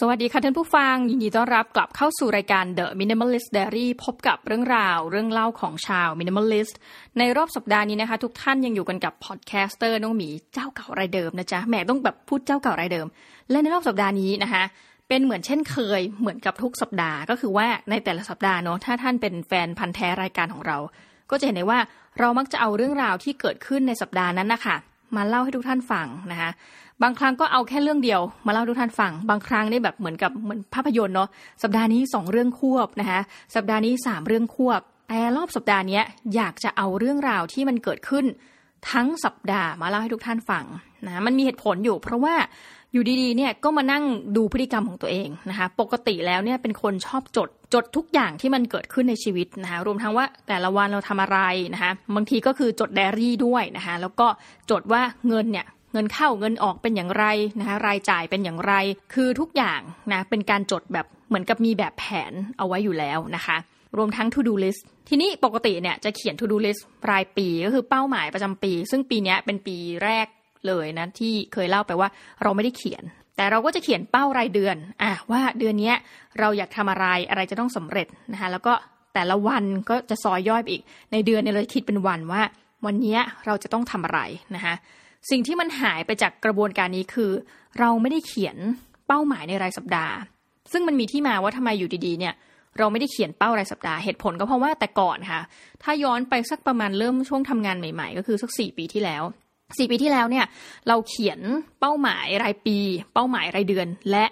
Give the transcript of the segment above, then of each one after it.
สวัสดีค่ะท่านผู้ฟัง ยินดีต้อนรับกลับเข้าสู่รายการ The Minimalist Diary พบกับเรื่องราวเรื่องเล่าของชาว Minimalist ในรอบสัปดาห์นี้นะคะ ทุกท่านยังอยู่กันกับ podcaster น้องหมีเจ้าเก่ารายเดิมนะจ๊ะแหมต้องแบบพูดเจ้าเก่ารายเดิม และในรอบสัปดาห์นี้นะคะ เป็นเหมือนเช่นเคยเหมือนกับทุกสัปดาห์ ก็คือว่าในแต่ละสัปดาห์เนาะถ้าท่านเป็นแฟนพันธุ์แท้รายการของเรา ก็จะเห็นได้ว่าเรามักจะเอาเรื่องราวที่เกิดขึ้นในสัปดาห์นั้นนะคะ มาเล่าให้ทุกท่านฟังนะคะบางครั้งก็เอาแค่เรื่องเดียวมาเล่าทุกท่านฟัง บางครั้งได้แบบเหมือนกับเหมือนภาพยนตร์เนาะสัปดาห์นี้สองเรื่องควบนะคะสัปดาห์นี้สามเรื่องควบ แต่รอบสัปดาห์นี้อยากจะเอาเรื่องราวที่มันเกิดขึ้นทั้งสัปดาห์มาเล่าให้ทุกท่านฟังนะมันมีเหตุผลอยู่ เพราะว่าอยู่ดีๆเนี่ยก็มานั่งดูพฤติกรรมของตัวเองนะคะปกติแล้วเนี่ยเป็นคนชอบจด จดทุกอย่างที่มันเกิดขึ้นในชีวิตนะคะรวมทั้งว่าแต่ละวันเราทำอะไรนะคะบางทีก็คือจดไดอารี่ด้วยนะคะแล้วก็จดว่าเงินเนี่ยเงินเข้าเงินออกเป็นอย่างไรนะคะรายจ่ายเป็นอย่างไร คือทุกอย่างนะเป็นการจดแบบเหมือนกับมีแบบแผนเอาไว้อยู่แล้วนะคะ รวมทั้ง to do list ทีนี้ปกติเนี่ยจะเขียน to do list รายปีก็คือเป้าหมายประจำปี ซึ่งปีนี้เป็นปีแรกเลยนะที่เคยเล่าไปว่าเราไม่ได้เขียน แต่เราก็จะเขียนเป้ารายเดือนอะว่าเดือนนี้เราอยากทำอะไรอะไรจะต้องสำเร็จนะคะแล้วก็แต่ละวันก็จะซอยย่อยไปอีก ในเดือนเนี่ยเราคิดเป็นวันว่า วันนี้เราจะต้องทำอะไรนะคะสิ่งที่มันหายไปจากกระบวนการนี้คือ เราไม่ได้เขียนเป้าหมายในรายสัปดาห์ ซึ่งมันมีที่มาว่าทำไมอยู่ดีๆเนี่ยเราไม่ได้เขียนเป้ารายสัปดาห์เหตุผลก็เพราะว่าแต่ก่อนค่ะ ถ้าย้อนไปสักประมาณเริ่มช่วงทำงานใหม่ ๆ ก็คือสักสี่ปีที่แล้ว สี่ปีที่แล้วเนี่ยเราเขียนเป้าหมายรายปี เป้าหมายรายเดือน และ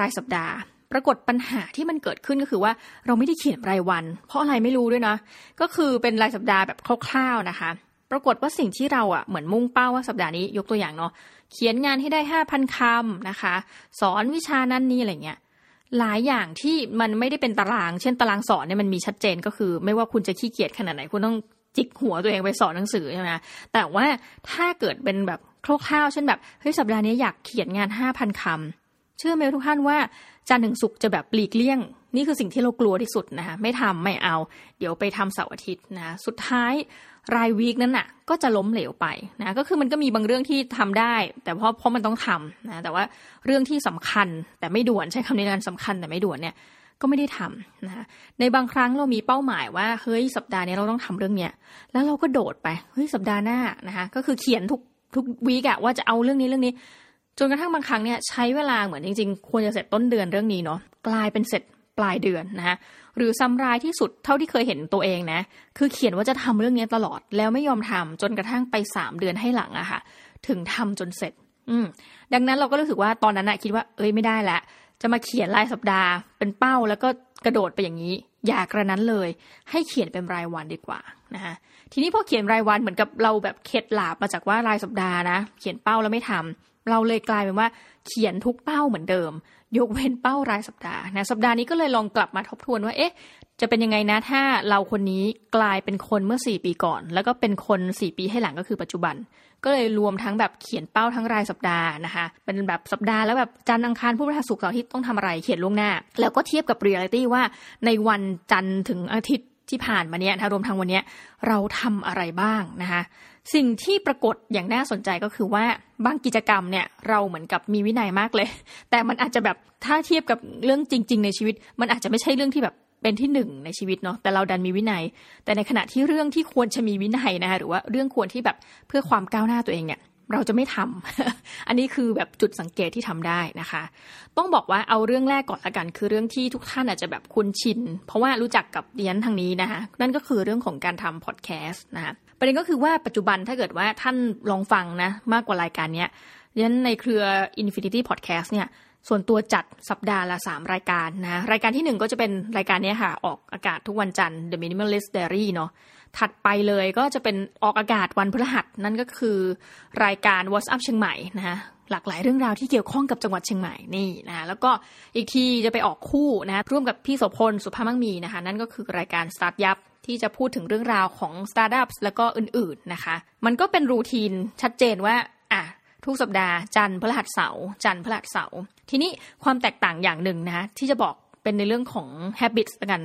รายสัปดาห์ ปรากฏปัญหาที่มันเกิดขึ้นก็คือว่าเราไม่ได้เขียนรายวัน เพราะอะไรไม่รู้ด้วยนะ ก็คือเป็นรายสัปดาห์แบบคร่าวๆนะคะ ปรากฏว่าสิ่งที่เราอะเหมือนมุ่งเป้าว่าสัปดาห์นี้ยกตัวอย่างเนาะเขียนงานให้ได้ห้าพันคำนะคะ สอนวิชานั้นนี่อะไรเงี้ยหลายอย่างที่มันไม่ได้เป็นตาราง เช่นตารางสอนเนี่ยมันมีชัดเจนก็คือ ไม่ว่าคุณจะขี้เกียจขนาดไหนคุณต้อง จิกหัวตัวเองไปสอนหนังสือใช่ไหมแต่ว่าถ้าเกิดเป็นแบบคร่าวๆเช่นแบบเฮ้ยสัปดาห์นี้อยากเขียนงานห้าพันคำเชื่อไหมทุกท่านว่าจันทร์ถึงศุกร์จะแบบปลีกเลี่ยง นี่คือสิ่งที่เรากลัวที่สุดนะคะไม่ทำไม่เอา เดี๋ยวไปทำเสาร์อาทิตย์นะสุดท้ายรายวีคนั้นน่ะ ก็จะล้มเหลวไปนะก็คือมันก็มีบางเรื่องที่ทำได้ แต่เพราะเพราะมันต้องทำนะแต่ว่าเรื่องที่สำคัญแต่ไม่ด่วนใช้คำนี้กันสำคัญแต่ไม่ด่วนเนี่ย ก็ไม่ได้ทำนะในบางครั้งเรามีเป้าหมายว่าเฮ้ยสัปดาห์นี้เราต้องทำเรื่องเนี้ยแล้วเราก็โดดไปเฮ้ยสัปดาห์หน้านะคะก็คือเขียนทุกทุกวีกอะว่าจะเอาเรื่องนี้เรื่องนี้ จนกระทั่งบางครั้งเนี่ยใช้เวลาเหมือนจริง ๆ ควรจะเสร็จต้นเดือนเรื่องนี้เนาะกลายเป็นเสร็จปลายเดือนนะคะหรือซ้ำรายที่สุดเท่าที่เคยเห็นตัวเองนะ คือเขียนว่าจะทำเรื่องนี้ตลอดแล้วไม่ยอมทำจนกระทั่งไปสามเดือนให้หลังอะค่ะ ถึงทำจนเสร็จ อืดังนั้นเราก็รู้สึกว่าตอนนั้นอะคิดว่าเอ้ยไม่ได้ละ จะมาเขียนรายสัปดาห์เป็นเป้าแล้วก็กระโดดไปอย่างนี้ อย่ากระนั้นเลย ให้เขียนเป็นรายวันดีกว่านะคะทีนี้พอเขียนรายวันเหมือนกับเราแบบเข็ดหลาบมาจากว่ารายสัปดาห์นะ เขียนเป้าแล้วไม่ทำเราเลยกลายเป็นว่าเขียนทุกเป้าเหมือนเดิม ยกเว้นเป้ารายสัปดาห์นะสัปดาห์นี้ก็เลยลองกลับมาทบทวนว่าเอ๊ะจะเป็นยังไงนะถ้าเราคนนี้กลายเป็นคนเมื่อสี่ปีก่อน แล้วก็เป็นคนสี่ปีให้หลังก็คือปัจจุบัน ก็เลยรวมทั้งแบบเขียนเป้าทั้งรายสัปดาห์นะคะเป็นแบบสัปดาห์แล้วแบบจันทร์อังคารพุธพฤหัสศุกร์เสาร์อาทิตย์ต้องทำอะไรเขียนล่วงหน้า แล้วก็เทียบกับเรียลิตี้ว่าในวันจันทร์ถึงอาทิตย์ที่ผ่านมาเนี้ยนะรวมทั้งวันเนี้ยเราทำอะไรบ้างนะคะสิ่งที่ปรากฏอย่างน่าสนใจก็คือว่าบางกิจกรรมเนี่ยเราเหมือนกับมีวินัยมากเลย แต่มันอาจจะแบบถ้าเทียบกับเรื่องจริง ๆ ในชีวิต มันอาจจะไม่ใช่เรื่องที่แบบเป็นที่หนึ่งในชีวิตเนาะแต่เราดันมีวินัย แต่ในขณะที่เรื่องที่ควรจะมีวินัยนะคะหรือว่าเรื่องควรที่แบบเพื่อความก้าวหน้าตัวเองเนี่ยเราจะไม่ทำอันนี้คือแบบจุดสังเกตที่ทำได้นะคะ ต้องบอกว่าเอาเรื่องแรกก่อนละกัน คือเรื่องที่ทุกท่านอาจจะแบบคุ้นชิน เพราะว่ารู้จักกับเดียนทางนี้นะคะ นั่นก็คือเรื่องของการทำพอดแคสต์นะคะ ประเด็นก็คือว่าปัจจุบันถ้าเกิดว่าท่านลองฟังนะ มากกว่ารายการนี้เดียนในเครือ Infinity Podcast เนี่ยส่วนตัวจัดสัปดาห์ละ 3 รายการนะ รายการที่ 1 ก็จะเป็นรายการนี้ค่ะ ออกอากาศทุกวันจันทร์ The Minimalist Diary เนาะถัดไปเลยก็จะเป็นออกอากาศวันพฤหัส นั่นก็คือรายการ What's Up เชียงใหม่นะคะหลากหลายเรื่องราวที่เกี่ยวข้องกับจังหวัดเชียงใหม่นี่นะแล้วก็อีกทีจะไปออกคู่นะร่วมกับพี่โสพลสุภาพมั่งมีนะคะ นั่นก็คือรายการ Start Up ที่จะพูดถึงเรื่องราวของสตาร์ทอัพแล้วก็อื่นๆนะคะ มันก็เป็น routine ชัดเจนว่าอะทุกสัปดาห์จันทร์พฤหัสเสาร์จันทร์พฤหัสเสาร์ทีนี้ความแตกต่างอย่างหนึ่งนะคะที่จะบอกเป็นในเรื่องของ habits กัน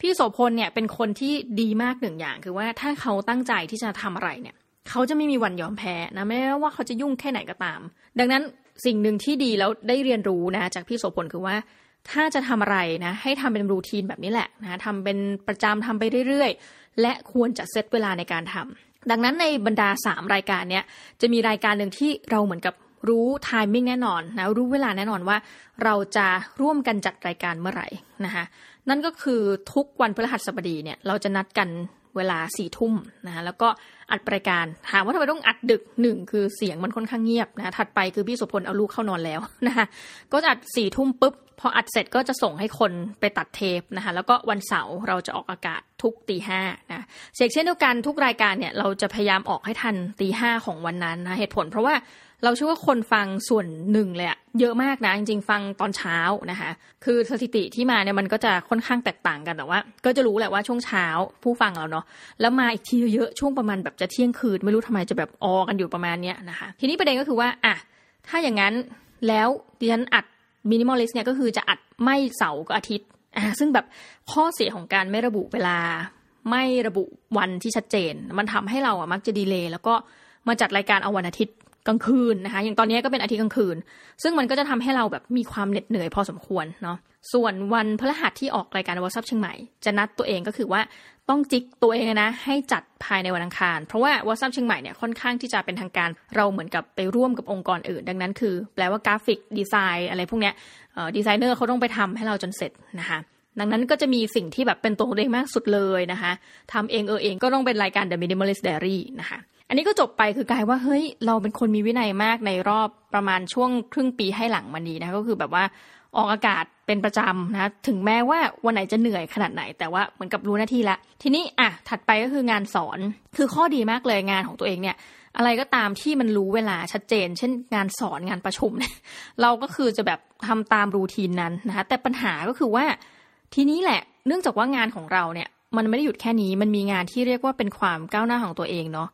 พี่โสพลเนี่ยเป็นคนที่ดีมากหนึ่งอย่าง คือว่าถ้าเขาตั้งใจที่จะทำอะไรเนี่ย เขาจะไม่มีวันยอมแพ้นะไม่ว่าเขาจะยุ่งแค่ไหนก็ตาม ดังนั้นสิ่งหนึ่งที่ดีแล้วได้เรียนรู้นะจากพี่โสพลคือว่า ถ้าจะทำอะไรนะให้ทำเป็นรูทีนแบบนี้แหละนะทำเป็นประจำทำไปเรื่อยๆ และควรจะเซตเวลาในการทำดังนั้นในบรรดา 3 รายการเนี้ยจะมีรายการหนึ่งที่เราเหมือนกับรู้ไทมิ่งแน่นอนนะรู้เวลาแน่นอนว่า เราจะร่วมกันจัดรายการเมื่อไหร่นะคะนั่นก็คือทุกวันพฤหัสบดีเนี่ยเราจะนัดกันเวลาสี่ทุ่มนะแล้วก็อัดรายการถามว่าทำไมต้องอัดดึกหนึ่งคือเสียงมันค่อนข้างเงียบนะถัดไปคือพี่สุพลเอาลูกเข้านอนแล้วนะคะก็จะอัดสี่ทุ่มปุ๊บ พออัดเสร็จก็จะส่งให้คนไปตัดเทปนะคะแล้วก็วันเสาร์เราจะออกอากาศทุกตีห้านะเช่นเดียวกันทุกรายการเนี่ยเราจะพยายามออกให้ทันตีห้าของวันนั้นนะเหตุผลเพราะว่าเราเชื่อว่าคนฟังส่วนหนึ่งเลยอะเยอะมากนะจริงๆ ฟังตอนเช้านะคะคือสถิติที่มาเนี่ยมันก็จะค่อนข้างแตกต่างกันแต่ว่า ก็จะรู้แหละว่าช่วงเช้าผู้ฟังเราเนาะแล้วมาอีกทีเยอะช่วงประมาณแบบจะเที่ยงคืนไม่รู้ทำไมจะแบบออกันอยู่ประมาณเนี้ยนะคะทีนี้ประเด็นก็คือว่าอะถ้าอย่างนั้นแล้วดิฉันอัด minimalist เนี่ยก็คือจะอัดไม่เสาร์ก็อาทิตย์อะซึ่งแบบข้อเสียของการไม่ระบุเวลา ไม่ระบุวันที่ชัดเจน มันทำให้เราอะมักจะ delay แล้วก็มาจัดรายการเอาวันอาทิตย์ กลางคืนนะคะ อย่างตอนนี้ก็เป็นอาทิตย์กลางคืน ซึ่งมันก็จะทำให้เราแบบมีความเหน็ดเหนื่อยพอสมควรเนาะ ส่วนวันพฤหัสที่ออกรายการ What's Up เชียงใหม่ จะนัดตัวเองก็คือว่าต้องจิกตัวเองนะ ให้จัดภายในวันอังคาร เพราะว่า What's Up เชียงใหม่เนี่ยค่อนข้างที่จะเป็นทางการ เราเหมือนกับไปร่วมกับองค์กรอื่น ดังนั้นคือ แปลว่า graphic design อะไรพวกเนี้ยดีไซเนอร์เขาต้องไปทำให้เราจนเสร็จนะคะดังนั้นก็จะมีสิ่งที่แบบเป็นตัวเองมากสุดเลยนะคะทำเองเออเองก็ต้องเป็นรายการ The Minimalist Diary นะคะ อันนี้ก็จบไปคือกลายว่าเฮ้ยเราเป็นคนมีวินัยมากในรอบประมาณช่วงครึ่งปีให้หลังมานี้นะก็คือแบบว่าออกอากาศเป็นประจำนะถึงแม้ว่าวันไหนจะเหนื่อยขนาดไหน แต่ว่าเหมือนกับรู้หน้าที่ละทีนี้อะถัดไปก็คืองานสอนคือข้อดีมากเลยงานของตัวเองเนี่ย อะไรก็ตามที่มันรู้เวลาชัดเจน เช่น งานสอนงานประชุมเนี่ยเราก็คือจะแบบทำตามรูทีนนั้นนะคะแต่ปัญหาก็คือว่า ทีนี้แหละเนื่องจากว่างานของเราเนี่ย มันไม่ได้หยุดแค่นี้มันมีงานที่เรียกว่าเป็นความก้าวหน้าของตัวเองเนาะ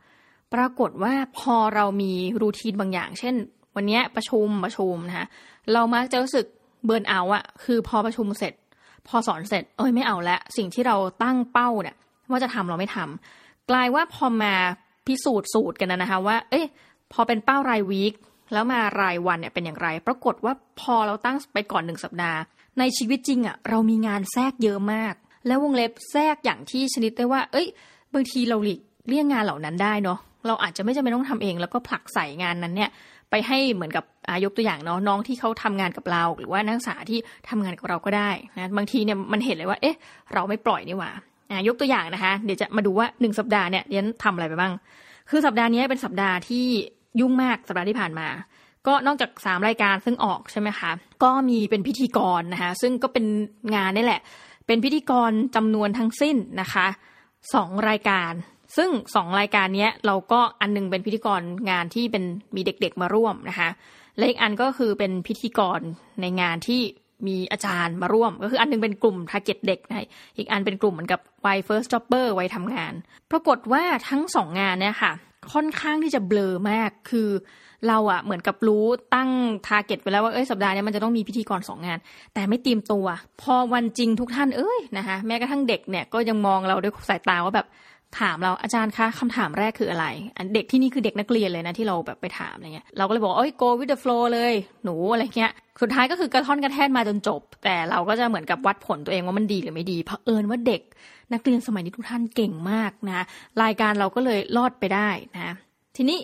ปรากฏว่าพอเรามีรูทีนบางอย่าง เช่น วันนี้ประชุมประชุมนะคะเรามักจะรู้สึกเบิร์นเอาอะคือพอประชุมเสร็จ พอสอนเสร็จ เอ้ยไม่เอาละสิ่งที่เราตั้งเป้าเนี่ย ว่าจะทำเราไม่ทำกลายว่าพอมาพิสูจน์สูตรกันนะคะว่า เอ้ย พอเป็นเป้ารายวีคแล้วมารายวันเนี่ยเป็นอย่างไร ปรากฏว่าพอเราตั้งไปก่อนหนึ่งสัปดาห์ ในชีวิตจริงอะเรามีงานแทรกเยอะมาก แล้ววงเล็บแทรกอย่างที่ชนิดได้ว่า เอ้ย บางทีเราหลีกเลี่ยงงานเหล่านั้นได้เนาะ เราอาจจะไม่จำเป็นต้องทำเอง แล้วก็ผลักใส่งานนั้นเนี่ยไปให้เหมือนกับยกตัวอย่างเนาะน้องที่เขาทำงานกับเรา หรือว่านักศึกษาที่ทำงานกับเราก็ได้นะบางทีเนี่ยมันเห็นเลยว่าเอ๊ะเราไม่ปล่อยนี่หว่าอายกตัวอย่างนะคะ เดี๋ยวจะมาดูว่าหนึ่งสัปดาห์เนี่ยเรียนทำอะไรไปบ้าง คือสัปดาห์นี้เป็นสัปดาห์ที่ยุ่งมากสัปดาห์ที่ผ่านมา ก็นอกจากสามรายการซึ่งออกใช่ไหมคะ ก็มีเป็นพิธีกรนะคะ ซึ่งก็เป็นงานนี่แหละ เป็นพิธีกรจำนวนทั้งสิ้นนะคะสองรายการ ซึ่งสองรายการนี้เราก็อันนึงเป็นพิธีกรงานที่เป็นมีเด็กๆมาร่วมนะคะและอีกอันก็คือเป็นพิธีกรในงานที่มีอาจารย์มาร่วม ก็คืออันนึงเป็นกลุ่มทาร์เก็ตเด็กนะอีกอันเป็นกลุ่มเหมือนกับวัย first jobber วัยทำงาน ปรากฏว่าทั้งสองงานเนี่ยค่ะ ค่อนข้างที่จะเบลอมากคือเราอะเหมือนกับรู้ตั้ง target ไว้แล้วว่าเอ้ยสัปดาห์นี้มันจะต้องมีพิธีกรสองงาน แต่ไม่เตรียมตัว พอวันจริงทุกท่านเอ้ยนะคะแม้กระทั่งเด็กเนี่ยก็ยังมองเราด้วยสายตาว่าแบบ ถามเราอาจารย์คะคำถามแรกคืออะไรเด็กที่นี่คือเด็กนักเรียนเลยนะที่เราแบบไปถามอะไรเงี้ยเราก็เลยบอกเอ้ย go with the flow เลยหนูอะไรเงี้ยสุดท้ายก็คือกระท่อนกระแท่นมาจนจบ แต่เราก็จะเหมือนกับวัดผลตัวเองว่ามันดีหรือไม่ดีเพราะเอิญว่าเด็กนักเรียนสมัยนี้ทุกท่านเก่งมากนะรายการเราก็เลยรอดไปได้นะทีนี้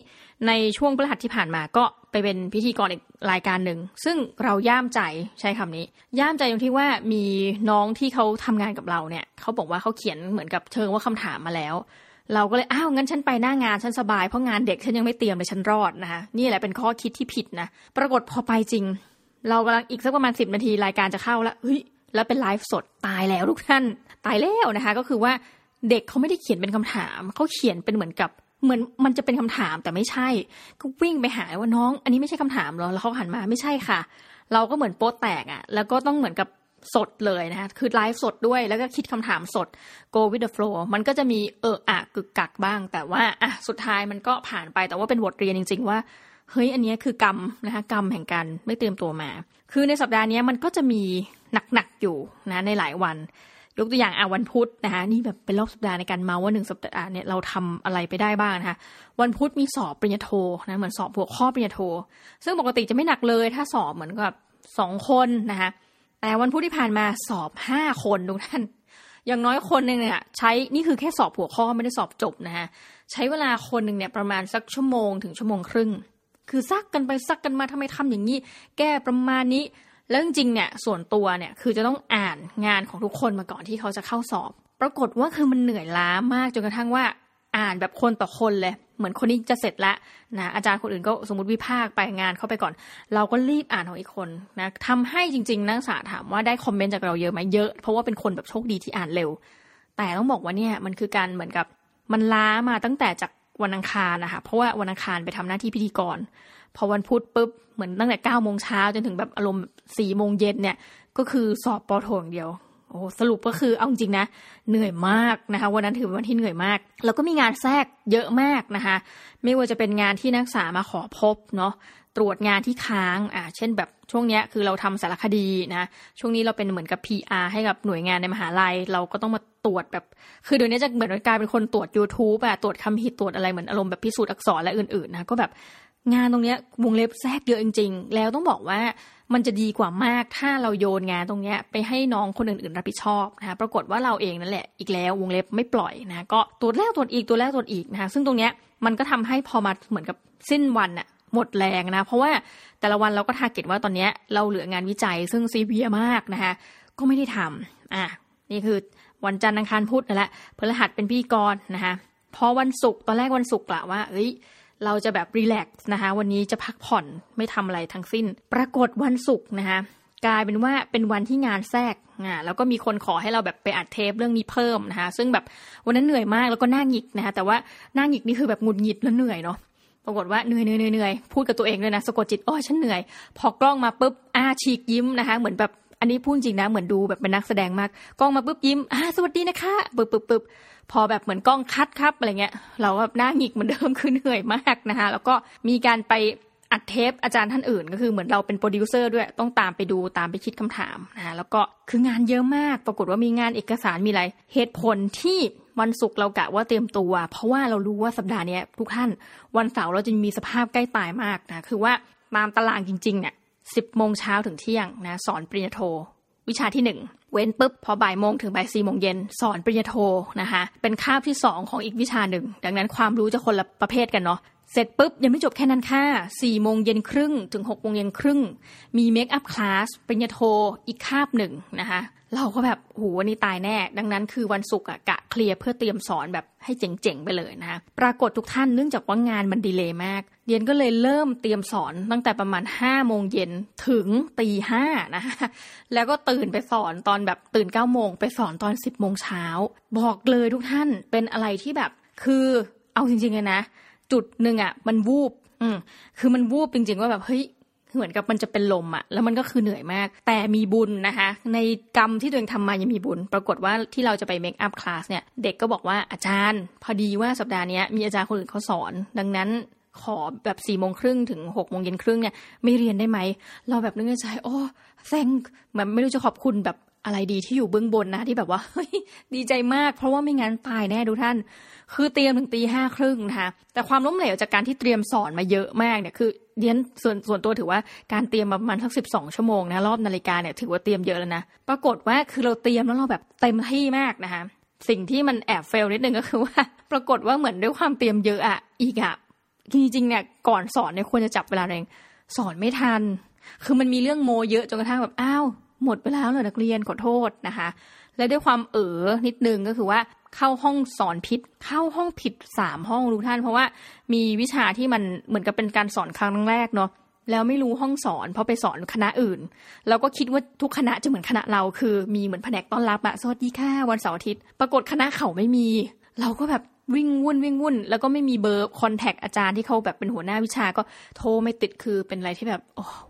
ในช่วงพฤหัสที่ผ่านมาก็ ไปเป็นพิธีกรอีกรายการหนึ่ง ซึ่งเราย่ามใจใช้คำนี้ ย่ามใจตรงที่ว่ามีน้องที่เขาทำงานกับเราเนี่ยเขาบอกว่าเขาเขียนเหมือนกับเชิงว่าคำถามมาแล้ว เราก็เลยอ้าวงั้นฉันไปหน้างานฉันสบายเพราะงานเด็กฉันยังไม่เตรียมเลยฉันรอดนะคะนี่แหละเป็นข้อคิดที่ผิดนะปรากฏพอไปจริง เรากำลังอีกสักประมาณสิบนาทีรายการจะเข้าแล้วเฮ้ยแล้วเป็นไลฟ์สดตายแล้วทุกท่านตายแล้วนะคะ ก็คือว่าเด็กเขาไม่ได้เขียนเป็นคำถามเขาเขียนเป็นเหมือนกับ เหมือนมันจะเป็นคำถามแต่ไม่ใช่ ก็วิ่งไปหาว่าน้อง อันนี้ไม่ใช่คำถามหรอแล้วเขาหันมาไม่ใช่ค่ะ เราก็เหมือนโป๊แตกอะ่ะ แล้วก็ต้องเหมือนกับสดเลยนะคะคือไลฟ์สดด้วยแล้วก็คิดคำถามสด go with the flow มันก็จะมีเอออะกึกกักบ้าง แต่ว่าอะสุดท้ายมันก็ผ่านไปแต่ว่าเป็นบทเรียนจริง ๆ ว่าเฮ้ยอันนี้คือกรรมนะคะกรรมแห่งการไม่เตรียมตัวมา คือในสัปดาห์นี้มันก็จะมีหนักๆอยู่นะในหลายวัน ยกตัวอย่างอะวันพุธนะคะนี่แบบเป็นรอบสัปดาห์ในการเมาว่าหนึ่งสัปดาห์เนี่ยเราทำอะไรไปได้บ้างนะคะวันพุธมีสอบปริญญาโทนะเหมือนสอบหัวข้อปริญญาโท ซึ่งปกติจะไม่หนักเลยถ้าสอบเหมือนกับสองคนนะคะแต่วันพุธที่ผ่านมาสอบห้าคนทุกท่านอย่างน้อยคนหนึ่งเนี่ยใช้นี่คือแค่สอบหัวข้อไม่ได้สอบจบนะคะใช้เวลาคนหนึ่งเนี่ยประมาณสักชั่วโมงถึงชั่วโมงครึ่ง คือซักกันไปซักกันมาทำไมทำอย่างนี้ แก้ประมาณนี้ แล้วจริงๆเนี่ยส่วนตัวเนี่ยคือจะต้องอ่านงานของทุกคนมาก่อนที่เขาจะเข้าสอบ ปรากฏว่าคือมันเหนื่อยล้ามากจนกระทั่งว่าอ่านแบบคนต่อคนเลย เหมือนคนนี้จะเสร็จแล้วนะอาจารย์คนอื่นก็สมมติวิพากไปงานเข้าไปก่อน เราก็รีบอ่านของอีกคนนะทำให้จริง ๆ นักศึกษาถามว่าได้คอมเมนต์จากเราเยอะไหมเยอะ เพราะว่าเป็นคนแบบโชคดีที่อ่านเร็ว แต่ต้องบอกว่าเนี่ยมันคือการเหมือนกับมันล้ามาตั้งแต่จาก วันอังคารนะคะเพราะว่าวันอังคารไปทำหน้าที่พิธีกร พอวันพุธปุ๊บเหมือนตั้งแต่เก้าโมงเช้าจนถึงแบบอารมณ์สี่โมงเย็นเนี่ยก็คือสอบปอโทอย่างเดียวโอ้สรุปก็คือเอาจริงนะ เหนื่อยมากนะคะวันนั้นถือวันที่เหนื่อยมาก แล้วก็มีงานแทรกเยอะมากนะคะ ไม่ว่าจะเป็นงานที่นักศึกษามาขอพบเนาะ ตรวจงานที่ค้างอ่าเช่นแบบช่วงนี้คือเราทำสารคดีนะช่วงนี้เราเป็นเหมือนกับ PR ให้กับหน่วยงานในมหาลัย เราก็ต้องมาตรวจแบบ คือเดี๋ยวนี้จะเหมือนกลายเป็นคนตรวจ YouTube อะตรวจคำผิดตรวจอะไรเหมือนอารมณ์แบบพิสูจน์อักษรและอื่นๆนะก็แบบงานตรงนี้วงเล็บแทรกเยอะจริง ๆ แล้วต้องบอกว่ามันจะดีกว่ามากถ้าเราโยนงานตรงนี้ไปให้น้องคนอื่นๆรับผิดชอบนะคะปรากฏว่าเราเองนั่นแหละอีกแล้ววงเล็บไม่ปล่อยนะก็ตรวจแล้วตรวจอีกตัวแล้วตรวจอีกนะคะซึ่งตรงนี้มันก็ทำให้พอมาเหมือนกับสิ้นวันอะ หมดแรงนะ เพราะว่าแต่ละวันเราก็ target ว่าตอนนี้เราเหลืองานวิจัยซึ่งซีเรียสมากนะคะก็ไม่ได้ทำอะนี่คือวันจันทร์อังคารพุธนั่นแหละพฤหัสเป็นพิธีกรนะคะพอวันศุกร์ตอนแรกวันศุกร์กะว่า เอ้ย เราจะแบบ relax นะคะ วันนี้จะพักผ่อนไม่ทำอะไรทั้งสิ้น ปรากฏวันศุกร์นะคะกลายเป็นว่าเป็นวันที่งานแทรกอ่าแล้วก็มีคนขอให้เราแบบไปอัดเทปเรื่องนี้เพิ่มนะคะ ซึ่งแบบวันนั้นเหนื่อยมากแล้วก็หน้าหงิกนะคะแต่ว่าน่าหงิกนี่คือแบบหงุดหงิดแล้วเหนื่อยเนาะ ปรากฏว่าเหนื่อยเหนื่อยเหนื่อยพูดกับตัวเองเลยนะสะกดจิตอ๋อฉันเหนื่อย พอกล้องมาปุ๊บอาฉีกยิ้มนะคะ เหมือนแบบอันนี้พูดจริงนะเหมือนดูแบบเป็นนักแสดงมาก กล้องมาปุ๊บยิ้มอ่าสวัสดีนะคะปึ๊บปึ๊บปึ๊บพอแบบเหมือนกล้องคัดครับอะไรเงี้ย เราแบบหน้าหงิกเหมือนเดิมคือเหนื่อยมากนะคะแล้วก็มีการไป อัดเทปอาจารย์ท่านอื่น ก็คือเหมือนเราเป็นโปรดิวเซอร์ด้วยต้องตามไปดูตามไปคิดคำถามนะแล้วก็คืองานเยอะมาก ปรากฏว่ามีงานเอกสารมีอะไรเหตุผลที่วันศุกร์เรากะว่าเตรียมตัว เพราะว่าเรารู้ว่าสัปดาห์นี้ทุกท่านวันเสาร์เราจะมีสภาพใกล้ตายมากนะคือว่าตามตารางจริงๆเนี่ยสิบโมงเช้าถึงเที่ยงนะสอนปริญญาโท วิชาที่หนึ่ง เว้นปุ๊บพอบ่ายโมงถึงบ่ายสี่โมงเย็นสอนปริญญาโทนะคะเป็นคาบที่สองของอีกวิชาหนึ่ง ดังนั้นความรู้จะคนละประเภทกันเนาะเสร็จปุ๊บ ยังไม่จบแค่นั้นค่ะสี่โมงเย็นครึ่ง ถึงหกโมงเย็นครึ่ง มีเมคอัพคลาสปริญญาโทอีกคาบหนึ่งนะคะ เราก็แบบโหวันนี้ตายแน่ ดังนั้นคือวันศุกร์อะกะเคลียร์เพื่อเตรียมสอนแบบให้เจ๋งๆไปเลยนะคะปรากฏทุกท่านเนื่องจากว่างานมันดีเลย์มาก เดียนก็เลยเริ่มเตรียมสอนตั้งแต่ประมาณห้าโมงเย็นถึงตีห้านะคะแล้วก็ตื่นไปสอนตอนแบบตื่นเก้าโมงไปสอนตอนสิบโมงเช้าบอกเลยทุกท่านเป็นอะไรที่แบบคือเอาจริงๆเลยนะ จุดหนึ่งอะมันวูบอืมคือมันวูบจริงๆว่าแบบเฮ้ย เหมือนกับมันจะเป็นลมอะแล้วมันก็คือเหนื่อยมาก แต่มีบุญนะคะ ในกรรมที่ตัวเองทำมายังมีบุญ ปรากฏว่าที่เราจะไปเมคอัพคลาสเนี่ย เด็กก็บอกว่าอาจารย์ พอดีว่าสัปดาห์นี้มีอาจารย์คนอื่นเขาสอน ดังนั้นขอแบบสี่โมงครึ่งถึงหกโมงเย็นครึ่งเนี่ยไม่เรียนได้ไหม เราแบบนึกในใจโอ้แซงเหมือนไม่รู้จะขอบคุณแบบ อะไรดีที่อยู่เบื้องบนนะที่แบบว่าเฮ้ยดีใจมาก เพราะว่าไม่งั้นตายแน่ดูท่าน คือเตรียมถึงตีห้าครึ่งนะคะแต่ความล้มเหลวจากการที่เตรียมสอนมาเยอะมากเนี่ยคือเดียนส่วนส่วนตัวถือว่าการเตรียมประมาณสักสิบสองชั่วโมงนะรอบนาฬิกาเนี่ยถือว่าเตรียมเยอะแล้วนะปรากฏว่าคือเราเตรียมแล้วเราแบบเต็มที่มากนะคะสิ่งที่มันแอบเฟลนิดนึงก็คือว่า ปรากฏว่าเหมือนด้วยความเตรียมเยอะอะอีกอะจริงๆเนี่ยก่อนสอนเนี่ยควรจะจับเวลาเองสอนไม่ทัน คือมันมีเรื่องโมเยอะจนกระทั่งแบบอ้าว หมดไปแล้วเลยนักเรียนขอโทษนะคะ และด้วยความเอ๋อนิดนึงก็คือว่าเข้าห้องสอนผิด เข้าห้องผิดสามห้องทุกท่าน เพราะว่ามีวิชาที่มันเหมือนกับเป็นการสอนครั้งแรกเนาะแล้วไม่รู้ห้องสอนเพราะไปสอนคณะอื่น เราก็คิดว่าทุกคณะจะเหมือนคณะเราคือ มีเหมือนแผนกต้อนรับอะสวัสดีค่ะวันเสาร์อาทิตย์ ปรากฏคณะเขาไม่มี เราก็แบบ วิ่งวุ่นวิ่งวุ่น แล้วก็ไม่มีเบอร์คอนแทคอาจารย์ที่เขาแบบเป็นหัวหน้าวิชาก็โทรไม่ติดคือเป็นอะไรที่แบบ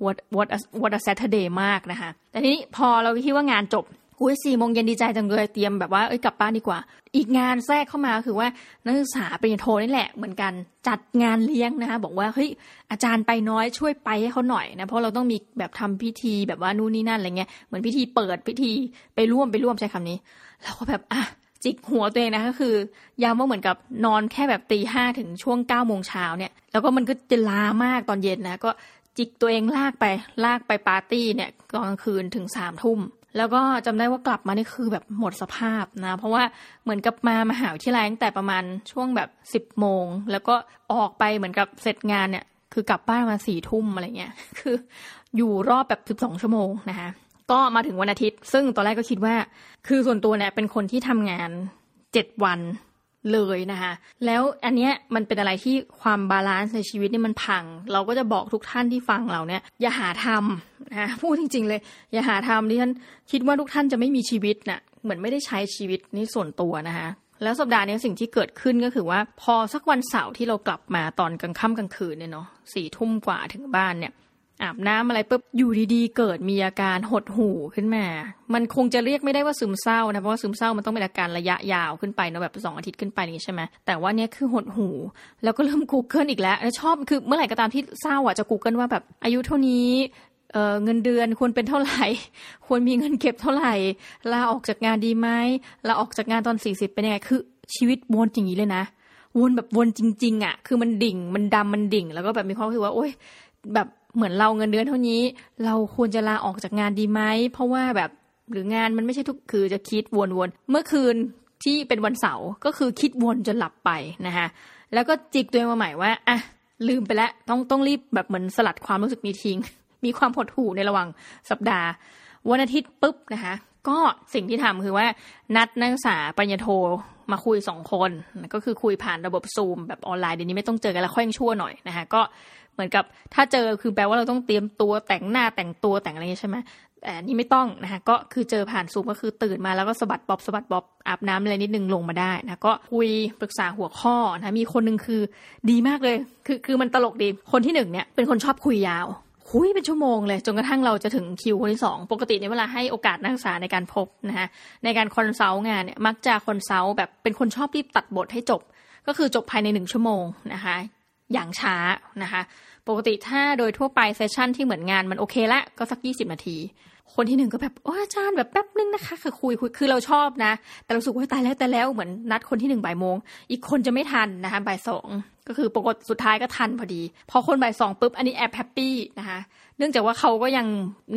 what what what a Saturday มากนะคะ แต่ทีนี้พอเราคิดว่างานจบอุ้ยสี่โมงเย็นดีใจจังเลยเตรียมแบบว่าเอ้ยกลับบ้านดีกว่า อีกงานแทรกเข้ามาคือว่านักศึกษาปริญญาโทนี่แหละเหมือนกันจัดงานเลี้ยงนะคะบอกว่าเฮ้ยอาจารย์ไปน้อยช่วยไปให้เขาหน่อยนะเพราะเราต้องมีแบบทำพิธีแบบว่านู่นนี่นั่นอะไรเงี้ยเหมือนพิธีเปิดพิธีไปร่วมไปร่วมใช้คำนี้เราก็แบบอะ จิกหัวตัวเองนะก็คือ ย้ำว่าเหมือนกับนอนแค่แบบตีห้าถึงช่วงเก้าโมงเช้าเนี่ย แล้วก็มันก็จะล้ามากตอนเย็นนะก็จิกตัวเองลากไปลากไปปาร์ตี้เนี่ยกลางคืนถึงสามทุ่มแล้วก็จำได้ว่ากลับมานี่คือแบบหมดสภาพนะ เพราะว่าเหมือนกับมามหาวิทยาลัยตั้งแต่ประมาณช่วงแบบสิบโมง แล้วก็ออกไปเหมือนกับเสร็จงานเนี่ย คือกลับบ้านมาสี่ทุ่มอะไรเงี้ยคืออยู่รอบแบบสิบสองชั่วโมงนะคะ ก็มาถึงวันอาทิตย์ ซึ่งตอนแรกก็คิดว่า คือส่วนตัวเนี่ยเป็นคนที่ทำงานเจ็ดวันเลยนะคะแล้วอันเนี้ยมันเป็นอะไรที่ความ balance ในชีวิตนี่มันพัง เราก็จะบอกทุกท่านที่ฟังเราเนี่ย อย่าหาทำนะพูดจริง ๆ เลย อย่าหาทำดิฉันคิดว่าทุกท่านจะไม่มีชีวิตน่ะเหมือนไม่ได้ใช้ชีวิตนี่ส่วนตัวนะคะแล้วสัปดาห์นี้สิ่งที่เกิดขึ้นก็คือว่า พอสักวันเสาร์ที่เรากลับมาตอนกลางค่ำกลางคืนเนี่ยเนาะสี่ทุ่มกว่าถึงบ้านเนี่ย อาบน้ำอะไรปุ๊บอยู่ดีๆ เกิดมีอาการหดหู่ขึ้นมา มันคงจะเรียกไม่ได้ว่าซึมเศร้านะเพราะว่าซึมเศร้ามันต้องเป็นอาการระยะยาวขึ้นไปเนาะแบบสองอาทิตย์ขึ้นไปนี่ใช่ไหมแต่ว่าเนี้ยคือหดหู่แล้วก็เริ่ม Google อีกแล้วชอบคือเมื่อไหร่ก็ตามที่เศร้าอะจะ Google ว่าแบบอายุเท่านี้เเงินเดือนควรเป็นเท่าไหร่ ควรมีเงินเก็บเท่าไหร่ลาออกจากงานดีไหมลาออกจากงานตอนสี่สิบเป็นยังไงคือชีวิตวนอย่างนี้เลยนะวนแบบวนจริง ๆอะคือมันดิ่งมันดำมันดิ่ง แล้วก็แบบมีความรู้สึกว่าโอ๊ยแบบ เหมือนเราเงินเดือนเท่านี้ เราควรจะลาออกจากงานดีไหมเพราะว่าแบบหรืองานมันไม่ใช่ทุกคือจะคิดวนๆเมื่อคืนที่เป็นวันเสาร์ก็คือคิดวนจนหลับไปนะคะแล้วก็จิกตัวเองมาใหม่ว่าอะลืมไปแล้วต้องต้องรีบแบบเหมือนสลัดความรู้สึกนี้ทิ้ง มีความหดหู่ในระหว่างสัปดาห์ วันอาทิตย์ปุ๊บนะคะก็สิ่งที่ทำคือว่านัดนักศึกษาปัญญาโทมาคุยสองคน ก็คือคุยผ่านระบบซูมแบบออนไลน์เดี๋ยวนี้ไม่ต้องเจอกันแล้วค่อยชั่วหน่อยนะคะก็ เหมือนกับถ้าเจอคือแปลว่าเราต้องเตรียมตัวแต่งหน้าแต่งตัวแต่งอะไรใช่ไหมแต่นี่ไม่ต้องนะคะก็คือเจอผ่านซูมก็คือตื่นมาแล้วก็สะบัดบ๊อบสะบัดบ๊อบอาบน้ำอะไรนิดนึงลงมาได้นะก็คุยปรึกษาหัวข้อนะมีคนหนึ่งคือดีมากเลย คือคือมันตลกดีคนที่หนึ่งเนี่ยเป็นคนชอบคุยยาวคุยเป็นชั่วโมงเลยจนกระทั่งเราจะถึงคิวคนที่สองปกติในเวลาให้โอกาสนักศึกษาในการพบนะคะในการ consult งานเนี่ยมักจะ consult แบบเป็นคนชอบรีบตัดบทให้จบ ก็คือจบภายในหนึ่งชั่วโมงนะคะอย่างช้านะคะ ปกติถ้าโดยทั่วไป session ที่เหมือนงานมันโอเคละก็สักยี่สิบนาที คนที่หนึ่งก็แบบโอ้อาจารย์แบบแป๊บนึงนะคะคือคุยคุยคือเราชอบนะ แต่เรารู้สึกว่าตายแล้วแต่แล้วเหมือนนัดคนที่หนึ่งบ่ายโมง อีกคนจะไม่ทันนะคะบ่ายสองก็คือปกติสุดท้ายก็ทันพอดี พอคนบ่ายสองปุ๊บอันนี้แอบ happy นะคะเนื่องจากว่าเขาก็ยัง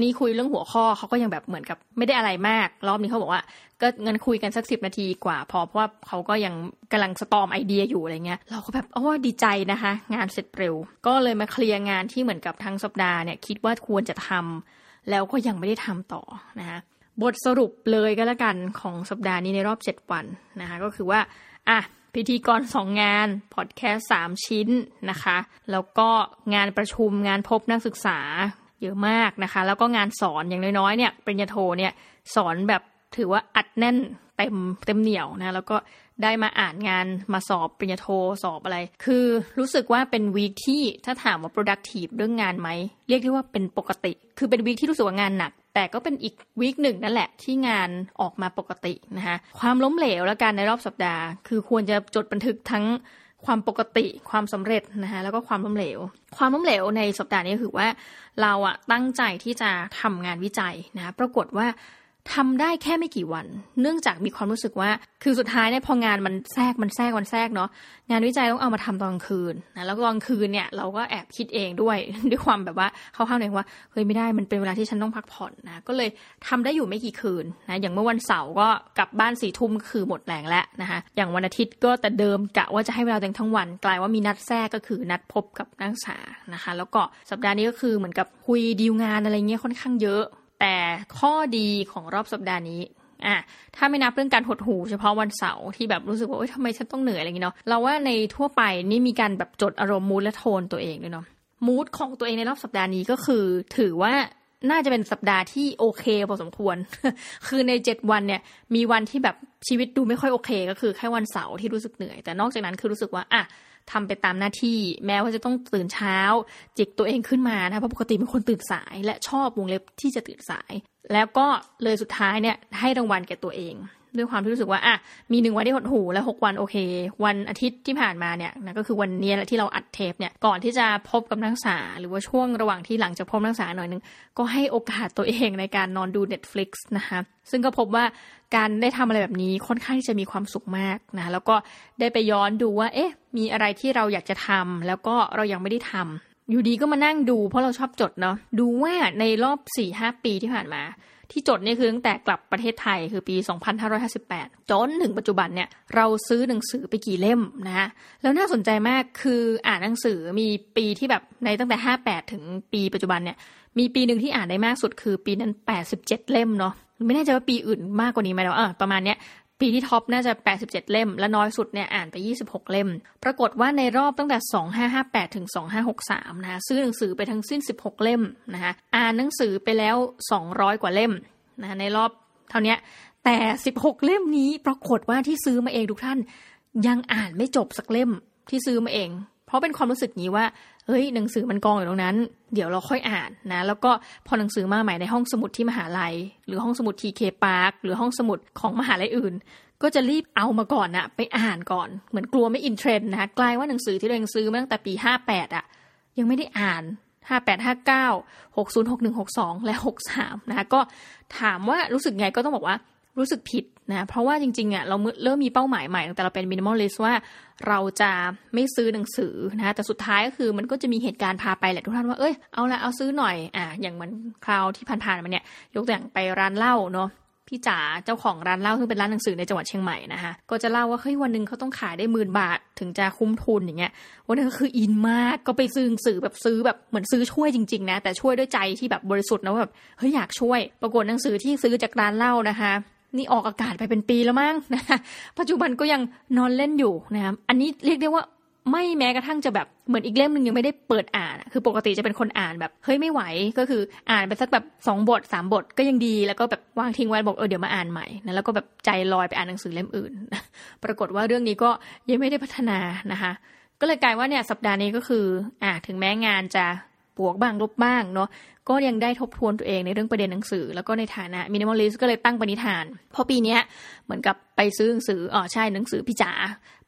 นี่คุยเรื่องหัวข้อเขาก็ยังแบบเหมือนกับไม่ได้อะไรมาก รอบนี้เขาบอกว่า ก็เงินคุยกันสักสิบนาทีกว่า พอเพราะว่าเขาก็ยังกำลังสตอมไอเดียอยู่อะไรเงี้ยเราก็แบบโอ้ดีใจนะคะ งานเสร็จเร็ว ก็เลยมาเคลียร์งานที่เหมือนกับทั้งสัปดาห์เนี่ยคิดว่าควรจะทำ แล้วก็ยังไม่ได้ทำต่อนะคะบทสรุปเลยก็แล้วกันของสัปดาห์นี้ในรอบเจ็ดวันนะคะก็คือว่าอะพิธีกรสองงานพอดแคสต์สามชิ้นนะคะ แล้วก็งานประชุมงานพบนักศึกษาเยอะมากนะคะ แล้วก็งานสอนอย่างน้อยๆเนี่ยปริญญาโทเนี่ยสอนแบบถือว่าอัดแน่น เต็มเต็มเหนียวนะ แล้วก็ได้มาอ่านงานมาสอบปริญญาโทสอบอะไร คือรู้สึกว่าเป็นวีคที่ถ้าถามว่า productive เรื่องงานไหม เรียกได้ว่าเป็นปกติ คือเป็นวีคที่รู้สึกว่างานหนัก แต่ก็เป็นอีกวีคหนึ่งนั่นแหละที่งานออกมาปกตินะคะความล้มเหลวและการในรอบสัปดาห์ คือควรจะจดบันทึกทั้งความปกติความสำเร็จนะคะแล้วก็ความล้มเหลว ความล้มเหลวในสัปดาห์นี้คือว่าเราอะตั้งใจที่จะทำงานวิจัยนะะปรากฏว่า ทำได้แค่ไม่กี่วัน เนื่องจากมีความรู้สึกว่า คือสุดท้ายเนี่ยพองานมันแทรกมันแทรกมันแทรกเนาะงานวิจัยต้องเอามาทำตอนกลางคืนนะแล้วตอนคืนเนี่ยเราก็แอบคิดเองด้วยด้วยความแบบว่าเข้าๆเนี่ยว่าเฮ้ยไม่ได้มันเป็นเวลาที่ฉันต้องพักผ่อนนะก็เลยทำได้อยู่ไม่กี่คืนนะอย่างเมื่อวันเสาร์ก็กลับบ้านสี่ทุ่มคือหมดแรงแล้วนะคะอย่างวันอาทิตย์ก็แต่เดิมกะว่าจะให้เวลาเต็มทั้งวัน กลายว่ามีนัดแทรกก็คือนัดพบกับนักศึกษานะคะ แล้วก็สัปดาห์นี้ก็คือเหมือนกับคุยดีลงานอะไรเงี้ยค่อนข้างเยอะ แต่ข้อดีของรอบสัปดาห์นี้อะถ้าไม่นับเรื่องการหดหูเฉพาะวันเสาร์ที่แบบรู้สึกว่าเอ้ยทำไมฉันต้องเหนื่อยอะไรอย่างเงี้เนาะเราว่าในทั่วไปนี่มีการแบบจดอารมณ์มูดและโทนตัวเองด้วยเนาะมูดของตัวเองในรอบสัปดาห์นี้ก็คือ ถือว่าน่าจะเป็นสัปดาห์ที่โอเคพอสมควร คือในเจ็ดวันเนี่ย มีวันที่แบบชีวิตดูไม่ค่อยโอเค ก็คือแค่วันเสาร์ที่รู้สึกเหนื่อย แต่นอกจากนั้นคือรู้สึกว่าอะ ทำไปตามหน้าที่ แม้ว่าจะต้องตื่นเช้า จิกตัวเองขึ้นมานะเพราะปกติเป็นคนตื่นสาย และชอบวงเล็บที่จะตื่นสาย แล้วก็เลยสุดท้ายเนี่ยให้รางวัลแก่ตัวเอง ด้วยความที่รู้สึกว่าอะมีหนึ่งวันที่หดหูแล้วหกวันโอเค วันอาทิตย์ที่ผ่านมาเนี่ยนะก็คือวันนี้แหละที่เราอัดเทปเนี่ยก่อนที่จะพบกับนักศึกษา หรือว่าช่วงระหว่างที่หลังจากพบนักศึกษาหน่อยนึง ก็ให้โอกาสตัวเองในการนอนดู Netflix นะคะซึ่งก็พบว่าการได้ทำอะไรแบบนี้ค่อนข้างที่จะมีความสุขมากนะแล้วก็ได้ไปย้อนดูว่า เอ๊ะ มีอะไรที่เราอยากจะทำแล้วก็เรายังไม่ได้ทำอยู่ดีก็มานั่งดูเพราะเราชอบจดเนาะดูว่าในรอบ4หปีที่ผ่านมา ที่จดนี่คือตั้งแต่กลับประเทศไทยคือปี 2558 จนถึงปัจจุบันเนี่ยเราซื้อหนังสือไปกี่เล่มนะฮะแล้วน่าสนใจมากคืออ่านหนังสือมีปีที่แบบในตั้งแต่ 58 ถึงปีปัจจุบันเนี่ยมีปีหนึ่งที่อ่านได้มากสุดคือปีนั้น 87 เล่มเนาะไม่แน่ใจว่าปีอื่นมากกว่านี้ไหมแล้วเออประมาณเนี้ย ปีที่ท็อปน่าจะ 87 เล่ม และน้อยสุดเนี่ยอ่านไป 26 เล่ม ปรากฏว่าในรอบตั้งแต่ 2558 ถึง 2563 นะคะซื้อหนังสือไปทั้งสิ้น 16 เล่มนะคะอ่านหนังสือไปแล้ว 200 กว่าเล่มนะะในรอบเท่านี้แต่ 16 เล่มนี้ปรากฏว่าที่ซื้อมาเองทุกท่าน ยังอ่านไม่จบสักเล่มที่ซื้อมาเอง เพราะเป็นความรู้สึกนี้ว่า เฮ้ยหนังสือมันกองอยู่ตรงนั้น เดี๋ยวเราค่อยอ่านนะ แล้วก็พอหนังสือมาใหม่ในห้องสมุดที่มหาลัย หรือห้องสมุด TK Park หรือห้องสมุดของมหาลัยอื่น ก็จะรีบเอามาก่อนนะไปอ่านก่อน เหมือนกลัวไม่ in trend นะกลายว่าหนังสือที่เราเองซื้อมาตั้งแต่ปี58อะยังไม่ได้อ่าน58 59 60 61 62และ63นะคะก็ถามว่ารู้สึกไงก็ต้องบอกว่ารู้สึกผิดนะเพราะว่าจริงๆอะเราเริ่มมีเป้าหมายใหม่ตั้งแต่เราเป็น minimalist ว่า เราจะไม่ซื้อหนังสือนะแต่สุดท้ายก็คือมันก็จะมีเหตุการณ์พาไปแหละทุกท่านว่าเอ้ยเอาละเอาซื้อหน่อยอะอย่างเหมือนคราวที่ผ่านๆมาเนี่ยยกตัวอย่างไปร้านเหล้าเนาะพี่จ๋าเจ้าของร้านเหล้าซึ่งเป็นร้านหนังสือในจังหวัดเชียงใหม่นะคะก็จะเล่าว่าเฮ้ยวันหนึ่งเขาต้องขายได้หมื่นบาทถึงจะคุ้มทุนอย่างเงี้ยวันนั้นก็คืออินมากก็ไปซื้อหนังสือแบบซื้อแบบเหมือนซื้อช่วยจริงๆนะแต่ช่วยด้วยใจที่แบบบริสุทธิ์นะแบบเฮ้ยอยากช่วย ปรากฏหนังสือที่ซื้อจากร้านเหล้านะคะ นี่ออกอากาศไปเป็นปีแล้วมั้งนะคะปัจจุบันก็ยังนอนเล่นอยู่นะครับอันนี้เรียกได้ว่าไม่แม้กระทั่งจะแบบเหมือนอีกเล่มหนึ่งยังไม่ได้เปิดอ่าน คือปกติจะเป็นคนอ่านแบบเฮ้ยไม่ไหวก็คืออ่านไปสักแบบสองบทสามบทก็ยังดี แล้วก็แบบวางทิ้งไว้บอกเออเดี๋ยวมาอ่านใหม่นะแล้วก็แบบใจลอยไปอ่านหนังสือเล่มอื่น ปรากฏว่าเรื่องนี้ก็ยังไม่ได้พัฒนานะคะ ก็เลยกลายว่าเนี่ยสัปดาห์นี้ก็คืออ่าถึงแม้งานจะ บวกบ้างลบบ้างเนาะก็ยังได้ทบทวนตัวเองในเรื่องประเด็นหนังสือ แล้วก็ในฐานะมินิมอลลิสก็เลยตั้งปณิธาน เพราะปีนี้เหมือนกับไปซื้อหนังสืออ๋อใช่หนังสือพี่จ๋า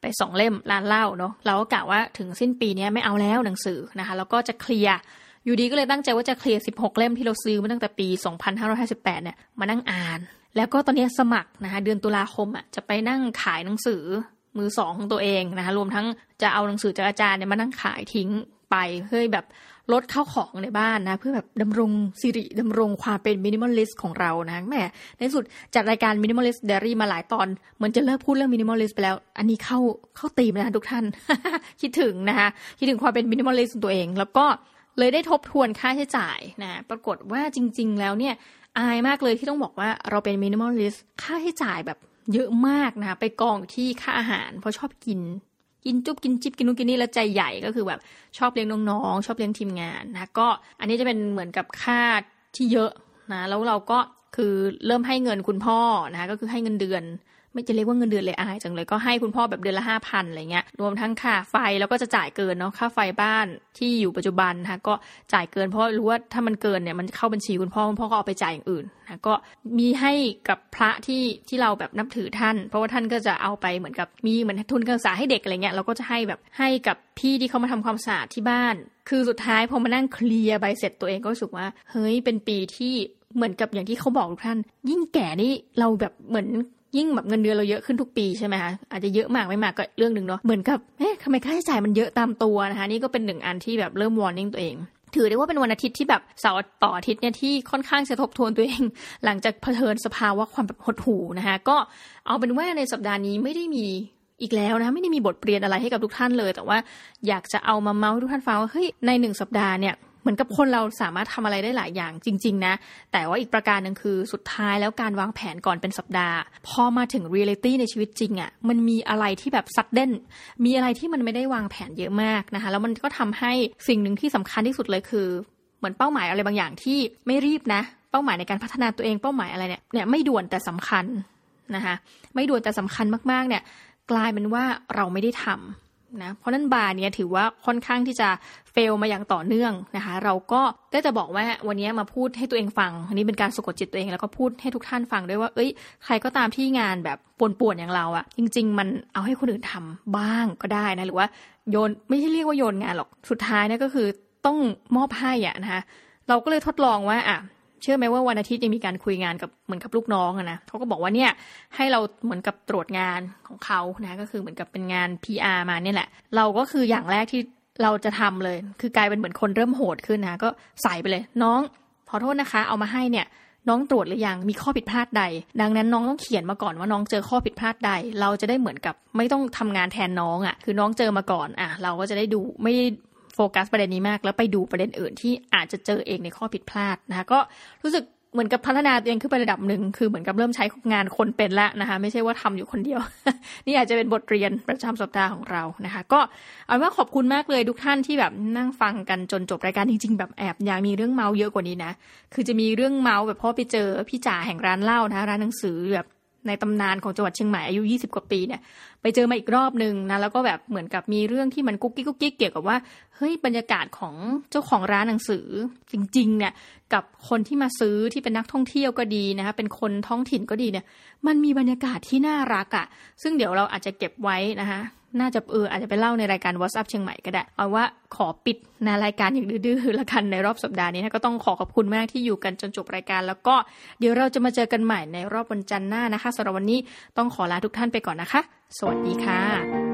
ไปสองเล่มร้านเล่าเนาะเราก็กะว่าถึงสิ้นปีนี้ไม่เอาแล้วหนังสือนะคะแล้วก็จะเคลียร์อยู่ดีก็เลยตั้งใจว่าจะเคลียร์ 16 เล่มที่เราซื้อมาตั้งแต่ปี 2558 เนี่ยมานั่งอ่าน แล้วก็ตอนนี้สมัครนะคะเดือนตุลาคมอะจะไปนั่งขายหนังสือมือสองของตัวเองนะคะรวมทั้งจะเอาหนังสือจากอาจารย์เนี่ยมานั่งขายทิ้งไปเพื่อแบบ ลดข้าวของในบ้านนะ เพื่อแบบดำรงสิริดำรงความเป็น minimalist ของเรานะแม่ในสุดจัดรายการ Minimalist's Diary มาหลายตอน เหมือนจะเลิกพูดเรื่อง minimalist ไปแล้ว อันนี้เข้าเข้าธีมนะทุกท่าน คิดถึงนะคะคิดถึงความเป็น minimalist ตัวเอง แล้วก็เลยได้ทบทวนค่าใช้จ่ายนะปรากฏว่าจริง ๆ แล้วเนี่ยอายมากเลยที่ต้องบอกว่าเราเป็น minimalist ค่าใช้จ่ายแบบเยอะมากนะคะไปกองที่ค่าอาหารเพราะชอบกิน กินจุ๊บกินจิบกินนู่นกินนี่แล้วใจใหญ่ก็คือแบบชอบเลี้ยงน้องๆชอบเลี้ยงทีมงานนะก็อันนี้จะเป็นเหมือนกับค่าที่เยอะนะแล้วเราก็คือเริ่มให้เงินคุณพ่อนะก็คือให้เงินเดือน ไม่จะเรียกว่าเงินเดือนเลยอายจังเลยก็ให้คุณพ่อแบบเดือนละห้าพันอะไรเงี้ยรวมทั้งค่าไฟแล้วก็จะจ่ายเกินเนาะค่าไฟบ้านที่อยู่ปัจจุบันนะคะก็จ่ายเกินเพราะรู้ว่าถ้ามันเกินเนี่ยมันเข้าบัญชีคุณพ่อคุณพ่อก็เอาไปจ่ายอย่างอื่นนะก็มีให้กับพระที่ที่เราแบบนับถือท่าน เพราะว่าท่านก็จะเอาไปเหมือนกับมีเหมือนทุนการศึกษาให้เด็กอะไรเงี้ยเราก็จะให้แบบให้กับพี่ที่เขามาทำความสะอาดที่บ้าน คือสุดท้ายพอมานั่งเคลียร์ใบเสร็จตัวเองก็รู้สึกว่า เฮ้ยเป็นปีที่เหมือนกับอย่างที่เขาบอกทุกท่าน ยิ่งแก่นี่เราแบบเหมือน ยิ่งแบบเงินเดือนเราเยอะขึ้นทุกปีใช่ไหมคะอาจจะเยอะมากไม่มากก็เรื่องหนึ่งเนาะเหมือนกับเอ๊ะทำไมค่าใช้จ่ายมันเยอะตามตัวนะคะนี่ก็เป็นหนึ่งอันที่แบบเริ่มวอร์นิ่งตัวเองถือได้ว่าเป็นวันอาทิตย์ที่แบบเสาร์ต่ออาทิตย์เนี่ยที่ค่อนข้างจะทบทวนตัวเอง หลังจากเผชิญสภาวะความแบบหดหูนะคะก็เอาเป็นว่าในสัปดาห์นี้ไม่ได้มีอีกแล้วนะไม่ได้มีบทเรียนอะไรให้กับทุกท่านเลย แต่ว่าอยากจะเอามาเมาส์ให้ทุกท่านฟังว่าเฮ้ยในหนึ่งสัปดาห์เนี่ย เหมือนกับคนเราสามารถทำอะไรได้หลายอย่างจริง ๆ นะ แต่ว่าอีกประการหนึ่งคือสุดท้ายแล้วการวางแผนก่อนเป็นสัปดาห์ พอมาถึงเรียลิตี้ในชีวิตจริงอะ่ะมันมีอะไรที่แบบซัดเด่นมีอะไรที่มันไม่ได้วางแผนเยอะมากนะคะ แล้วมันก็ทำให้สิ่งหนึ่งที่สำคัญที่สุดเลยคือ เหมือนเป้าหมายอะไรบางอย่างที่ไม่รีบนะเป้าหมายในการพัฒนาตัวเองเป้าหมายอะไรเนี่ยเนี่ยไม่ด่วนแต่สำคัญนะคะไม่ด่วนแต่สำคัญมากๆเนี่ยกลายเป็นว่าเราไม่ได้ทำ นะเพราะนั้นบาร์เนี้ยถือว่าค่อนข้างที่จะเฟลมาอย่างต่อเนื่องนะคะ เราก็ได้จะบอกว่าวันนี้มาพูดให้ตัวเองฟัง อันนี้เป็นการสะกดจิตตัวเองแล้วก็พูดให้ทุกท่านฟังด้วยว่า เอ้ย ใครก็ตามที่งานแบบป่วนๆอย่างเราอะจริง ๆ มันเอาให้คนอื่นทำบ้างก็ได้นะหรือว่าโยนไม่ใช่เรียกว่าโยนงานหรอกสุดท้ายเนี่ยก็คือต้องมอบให้อะนะคะเราก็เลยทดลองว่าอะ เชื่อไหมว่าวันอาทิตย์ยังมีการคุยงานกับเหมือนกับลูกน้องอะนะเขาก็บอกว่าเนี่ยให้เราเหมือนกับตรวจงานของเขานะก็คือเหมือนกับเป็นงาน PR มาเนี่ยแหละ เราก็คืออย่างแรกที่เราจะทำเลย คือกลายเป็นเหมือนคนเริ่มโหดขึ้นนะก็ใส่ไปเลย น้องขอโทษนะคะ เอามาให้เนี่ยน้องตรวจหรือยังมีข้อผิดพลาดใด ดังนั้นน้องต้องเขียนมาก่อนว่าน้องเจอข้อผิดพลาดใด เราจะได้เหมือนกับไม่ต้องทำงานแทนน้องอะ่ะ คือน้องเจอมาก่อนอะ เราก็จะได้ดูไม่ โฟกัสประเด็นนี้มาก แล้วไปดูประเด็นอื่นที่อาจจะเจอเองในข้อผิดพลาดนะคะก็รู้สึกเหมือนกับพัฒนาตัวเองขึ้นไประดับหนึ่งคือเหมือนกับเริ่มใช้งานคนเป็นแล้วนะคะ ไม่ใช่ว่าทำอยู่คนเดียว นี่อาจจะเป็นบทเรียนประจำสัปดาห์ของเรานะคะ ก็เอาว่าขอบคุณมากเลยทุกท่านที่แบบนั่งฟังกันจนจบรายการจริง ๆ แบบแอบอยากมีเรื่องเมาเยอะกว่านี้นะคือจะมีเรื่องเมาแบบพ่อไปเจอพี่จ่าแห่งร้านเหล้านะร้านหนังสือแบบ ในตำนานของจังหวัดเชียงใหม่อายุ 20 กว่าปีเนี่ยไปเจอมาอีกรอบหนึ่งนะแล้วก็แบบเหมือนกับมีเรื่องที่มันกุ๊กกิ๊กกุ๊กกิ๊กเกี่ยวกับว่าเฮ้ยบรรยากาศของเจ้าของร้านหนังสือจริงๆเนี่ยกับคนที่มาซื้อที่เป็นนักท่องเที่ยวก็ดีนะคะเป็นคนท้องถิ่นก็ดีเนี่ยมันมีบรรยากาศที่น่ารักอะ่ะซึ่งเดี๋ยวเราอาจจะเก็บไว้นะคะ น่าจะเอออาจจะไปเล่าในรายการ WhatsApp เชียงใหม่ก็ได้ เอาว่าขอปิดในรายการอย่างดื้อๆละกันในรอบสัปดาห์นี้นะก็ต้องขอขอบคุณมากที่อยู่กันจนจบรายการ แล้วก็เดี๋ยวเราจะมาเจอกันใหม่ในรอบวันจันทร์หน้านะคะสำหรับวันนี้ต้องขอลาทุกท่านไปก่อนนะคะ สวัสดีค่ะ